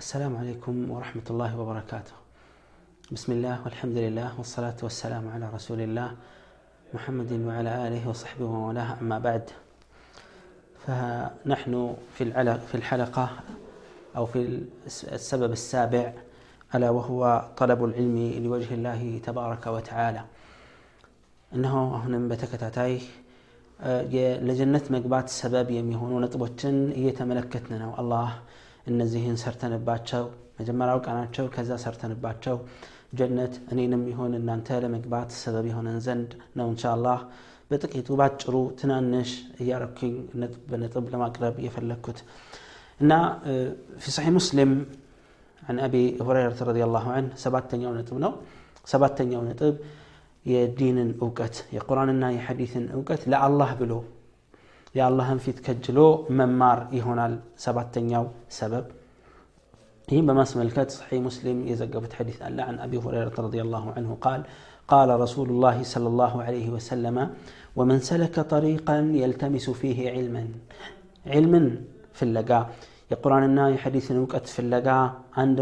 السلام عليكم ورحمة الله وبركاته بسم الله والحمد لله والصلاة والسلام على رسول الله محمد وعلى آله وصحبه ومولاه أما بعد فنحن في في الحلقة أو في السبب السابع ألا وهو طلب العلم لوجه الله تبارك وتعالى እነሆ አሁንም በተከታታይ ለጀነት መግባት ሰበብ የሚሆኑ ነጥቦችን እየተመለከትን ነው አላህ እነዚህን ሰርተንባቸው መጀመሪያው ቀናቸው ከዛ ሰርተንባቸው ጀነት እኔንም ይሆን እናንተ ለመግባት ሰበብ የሆነን ዘንድ ነው እንሻላህ በጥቂቱ ባጭሩ ትናንሽ እያረኩኝ ነጥብ በነጥብ ለማቅረብ የፈለግኩት እና ፊ ሰሒህ ሙስሊም عن أبي هريرة رضي الله عنه سبات نطب نو سبات نطب የዲንን እውቀት የቁርአንና የሐዲትን እውቀት ለአላህ ብሎ የአላህን ፊት ከጅሎ መማር ይሆናል ሰባተኛው ሰበብ ይህም በማስመልከት صحيح مسلم የዘገቡት ሐዲስ አለ عن أبي هريرة رضي الله عنه قال قال رسول الله صلى الله عليه وسلم ومن سلك طريقا يلتمس فيه علما علما في اللقاء የቁርአንና የሐዲስን እውቀት ፍለጋ አንድ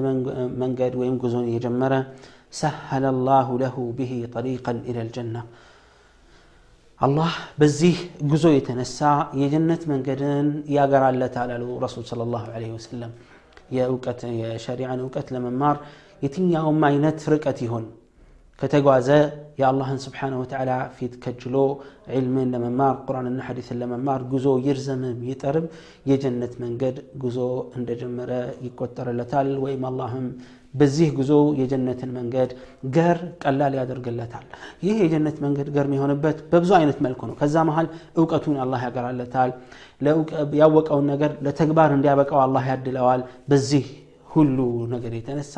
መንገድ ወይም ጉዞን እየጀመረ سهل الله له به طريقا إلى አላህ በዚህ ጉዞ የተነሳ የጀነት መንገድን ያገራለታል አሉ ረሱል ስለ ላሁ ለ ወሰለም የእውቀት የሸሪዓን እውቀት ለመማር የትኛውም አይነት ርቀት ይሆን ከተጓዘ የአላህን ስብሓነ ወተዓላ ፊት ከጅሎ ዒልምን ለመማር ቁርአንና ሐዲስን ለመማር ጉዞ ይርዘምም ይጠርም የጀነት መንገድ ጉዞ እንደጀመረ ይቆጠርለታል ወይም አላህም በዚህ ጉዞ የጀነትን መንገድ ገር ቀላል ያደርግለታል። ይህ የጀነት መንገድ ገር የሚሆንበት በብዙ አይነት መልኩ ነው። ከዛ መሃል እውቀቱን አላህ ያገራለታል። ያወቀውን ነገር ለተግባር እንዲያበቃው አላህ ያድለዋል። በዚህ ሁሉ ነገር የተነሳ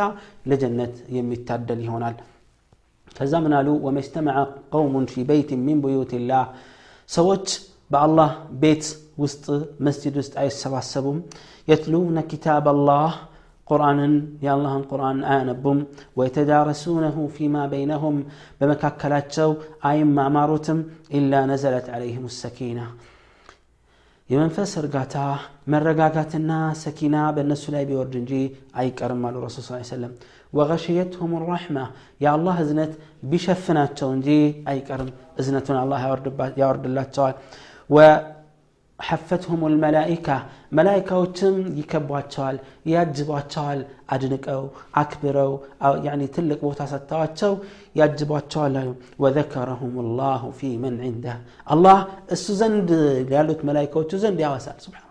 ለጀነት የሚታደል ይሆናል። ከዛ ምን ወመጅተመዐ ቀውሙን ፊ በይት ሚን ቡዩት ላህ ሰዎች በአላህ ቤት ውስጥ መስጅድ ውስጥ አይሰባሰቡም። የትሉነ ኪታብ አላህ ቁርአንን የአላህን ቁርአን አያነቡም ወየተዳረሱነሁ ፊማ በይነሁም በመካከላቸው አይማማሩትም ኢላ ነዘለት ዓለይህም ሰኪና የመንፈስ እርጋታ መረጋጋትና ሰኪና በእነሱ ላይ ቢወርድ እንጂ አይቀርም አሉ ረሱል ስ ሰለም ወገሽየትሁም ራሕማ የአላህ እዝነት ቢሸፍናቸው እንጂ አይቀርም እዝነቱን አላህ ያወርድላቸዋል ወሐፈትሁም ልመላኢካ መላይካዎችም ይከቧቸዋል ያጅቧቸዋል አድንቀው አክብረው ትልቅ ቦታ ሰጥተዋቸው ያጅቧቸዋል አሉ ወዘከረሁም ላሁ ፊ መን ዒንደህ አላህ እሱ ዘንድ ያሉት መላይካዎቹ ዘንድ ያወሳል ስብሓን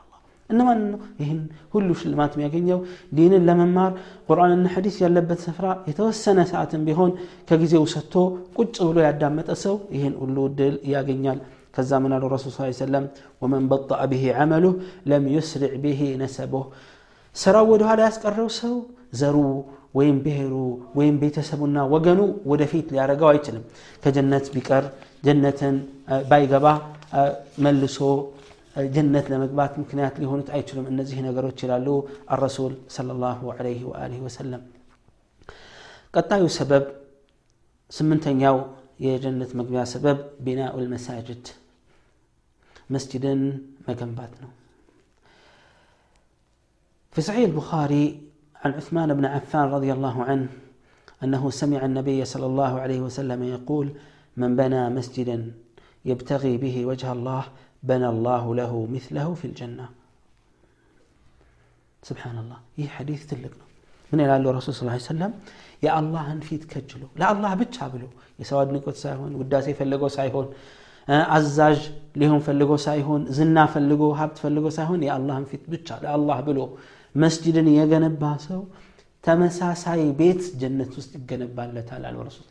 እነማን ነው ይህን ሁሉ ሽልማት የሚያገኘው ዲንን ለመማር ቁርአንና ሐዲስ ያለበት ስፍራ የተወሰነ ሰዓትን ቢሆን ከጊዜው ሰጥቶ ቁጭ ብሎ ያዳመጠ ሰው ይህን ሁሉ ድል ያገኛል كذا من الرسول صلى الله عليه وسلم ومن بطأ به عمله لم يسرع به نسبه. سرود هذا أسكر روسه زرو وين بهرو وين بيتسبنا وجنو ودفيت لأرجو يتلم كجنة بكر جنة بايجبا ملسو جنة لمقبات مكنات لي هون تأيتلم أن زهنا قرط شلالو الرسول صلى الله عليه وآله وسلم قطعوا سبب سمنتن ياو የጀነት መግቢያ ሰበብ ቢናኡ ልመሳጅድ መስጅድን መገንባት ነው في صحيح البخاري عن عثمان بن عفان رضي الله عنه أنه سمع النبي صلى الله عليه وسلم يقول من بنى مسجدا يبتغي به وجه الله بنى الله له مثله في الجنة سبحان الله ይህ ሐዲስ ትልቅ ነው ምን ይላሉ ረሱል ስ ሰለም የአላህን ፊት ከጅሎ ለአላህ ብቻ ብሎ የሰው አድንቆት ሳይሆን ውዳሴ ፈልገው ሳይሆን አዛዥ ሊሆን ፈልጎ ሳይሆን ዝና ፈልጎ ሀብት ፈልጎ ሳይሆን የአላህን ፊት ብቻ ለአላህ ብሎ መስጅድን የገነባ ሰው ተመሳሳይ ቤት ጀነት ውስጥ ይገነባለታል አሉ ረሱል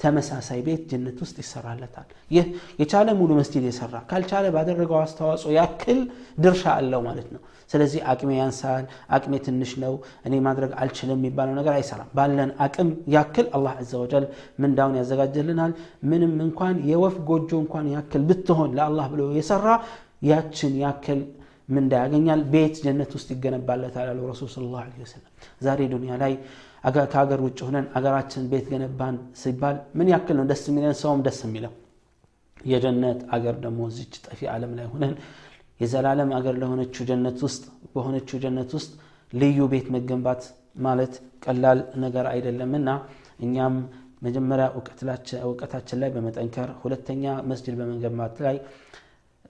ተመሳሳይ ቤት ጀነት ውስጥ ይሰራለታል። ይህ የቻለ ሙሉ መስጂድ የሰራ ካልቻለ ባደረገው አስተዋጽኦ ያክል ድርሻ አለው ማለት ነው። ስለዚህ አቅሜ ያንሳል አቅሜ ትንሽ ነው እኔ ማድረግ አልችልም የሚባለው ነገር አይሰራም። ባለን አቅም ያክል አላህ ዘ ወጀል ምንዳውን ያዘጋጀልናል። ምንም እንኳን የወፍ ጎጆ እንኳን ያክል ብትሆን ለአላህ ብሎ የሰራ ያችን ያክል ምንዳ ያገኛል ቤት ጀነት ውስጥ ይገነባለታል አሉ ረሱል ስለ ላሁ ወሰለም። ዛሬ ዱኒያ ላይ ከሀገር ውጭ ሆነን አገራችን ቤት ገነባን ሲባል ምን ያክል ነው ደስ የሚለን? ሰውም ደስ የሚለው የጀነት አገር ደግሞ እዚች ጠፊ ዓለም ላይ ሆነን የዘላለም አገር ለሆነችው ጀነት ውስጥ በሆነችው ጀነት ውስጥ ልዩ ቤት መገንባት ማለት ቀላል ነገር አይደለምና እኛም መጀመሪያ እውቀታችን ላይ በመጠንከር ሁለተኛ መስጅድ በመገንባት ላይ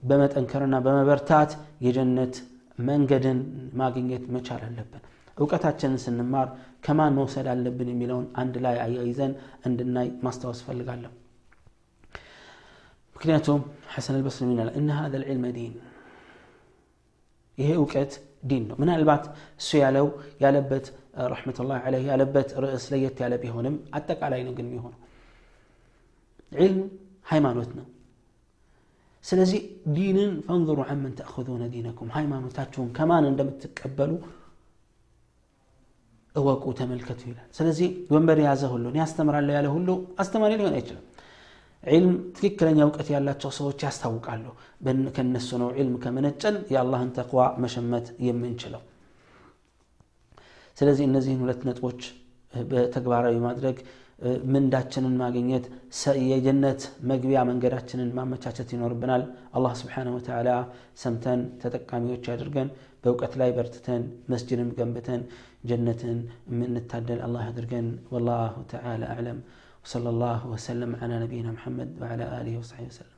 بمتنكرنا بمبرتات يجنة منجدن ما جنت ما شال اللبن وقتها شنس النمار كمان نوصل على اللبن يميلون عند لا يعيزن عند الناي ما استوس فلقالهم مكنياتهم حسن البصري من إن هذا العلم دين ይሄ دين من البات سيالو እሱ ያለው ያለበት ረመትላ ለ ያለበት ርዕስ ለየት ያለ ቢሆንም አጠቃላይ ነው ግን የሚሆነው። ዕልም ሃይማኖት ነው። سلزي دينن فانظروا عمن تأخذون دينكم. هاي ما متاتون كمان عندما تقبلوا أوقو تملكته إلى. سلزي ونبر يازه هلو. ني أستمر على ياله هلو. أستمر إليه أنا إجلا علم تككرا يوقت يالا تصوه تيست هوق عالو بن كان السنو علم كمن يا الله انتقوى مشمت يمن جلو سلزي النزين ولتنت በተግባራዊ ማድረግ ምንዳችንን ማግኘት የጀነት መግቢያ መንገዳችንን ማመቻቸት ይኖርብናል አላህ ስብሓን ወተላ ሰምተን ተጠቃሚዎች ያድርገን በእውቀት ላይ በርትተን መስጅድን ገንብተን ጀነትን የምንታደል አላህ ያድርገን ወላሁ ተዓላ አዕለም وصلى الله وسلم على نبينا محمد وعلى اله وصحبه وسلم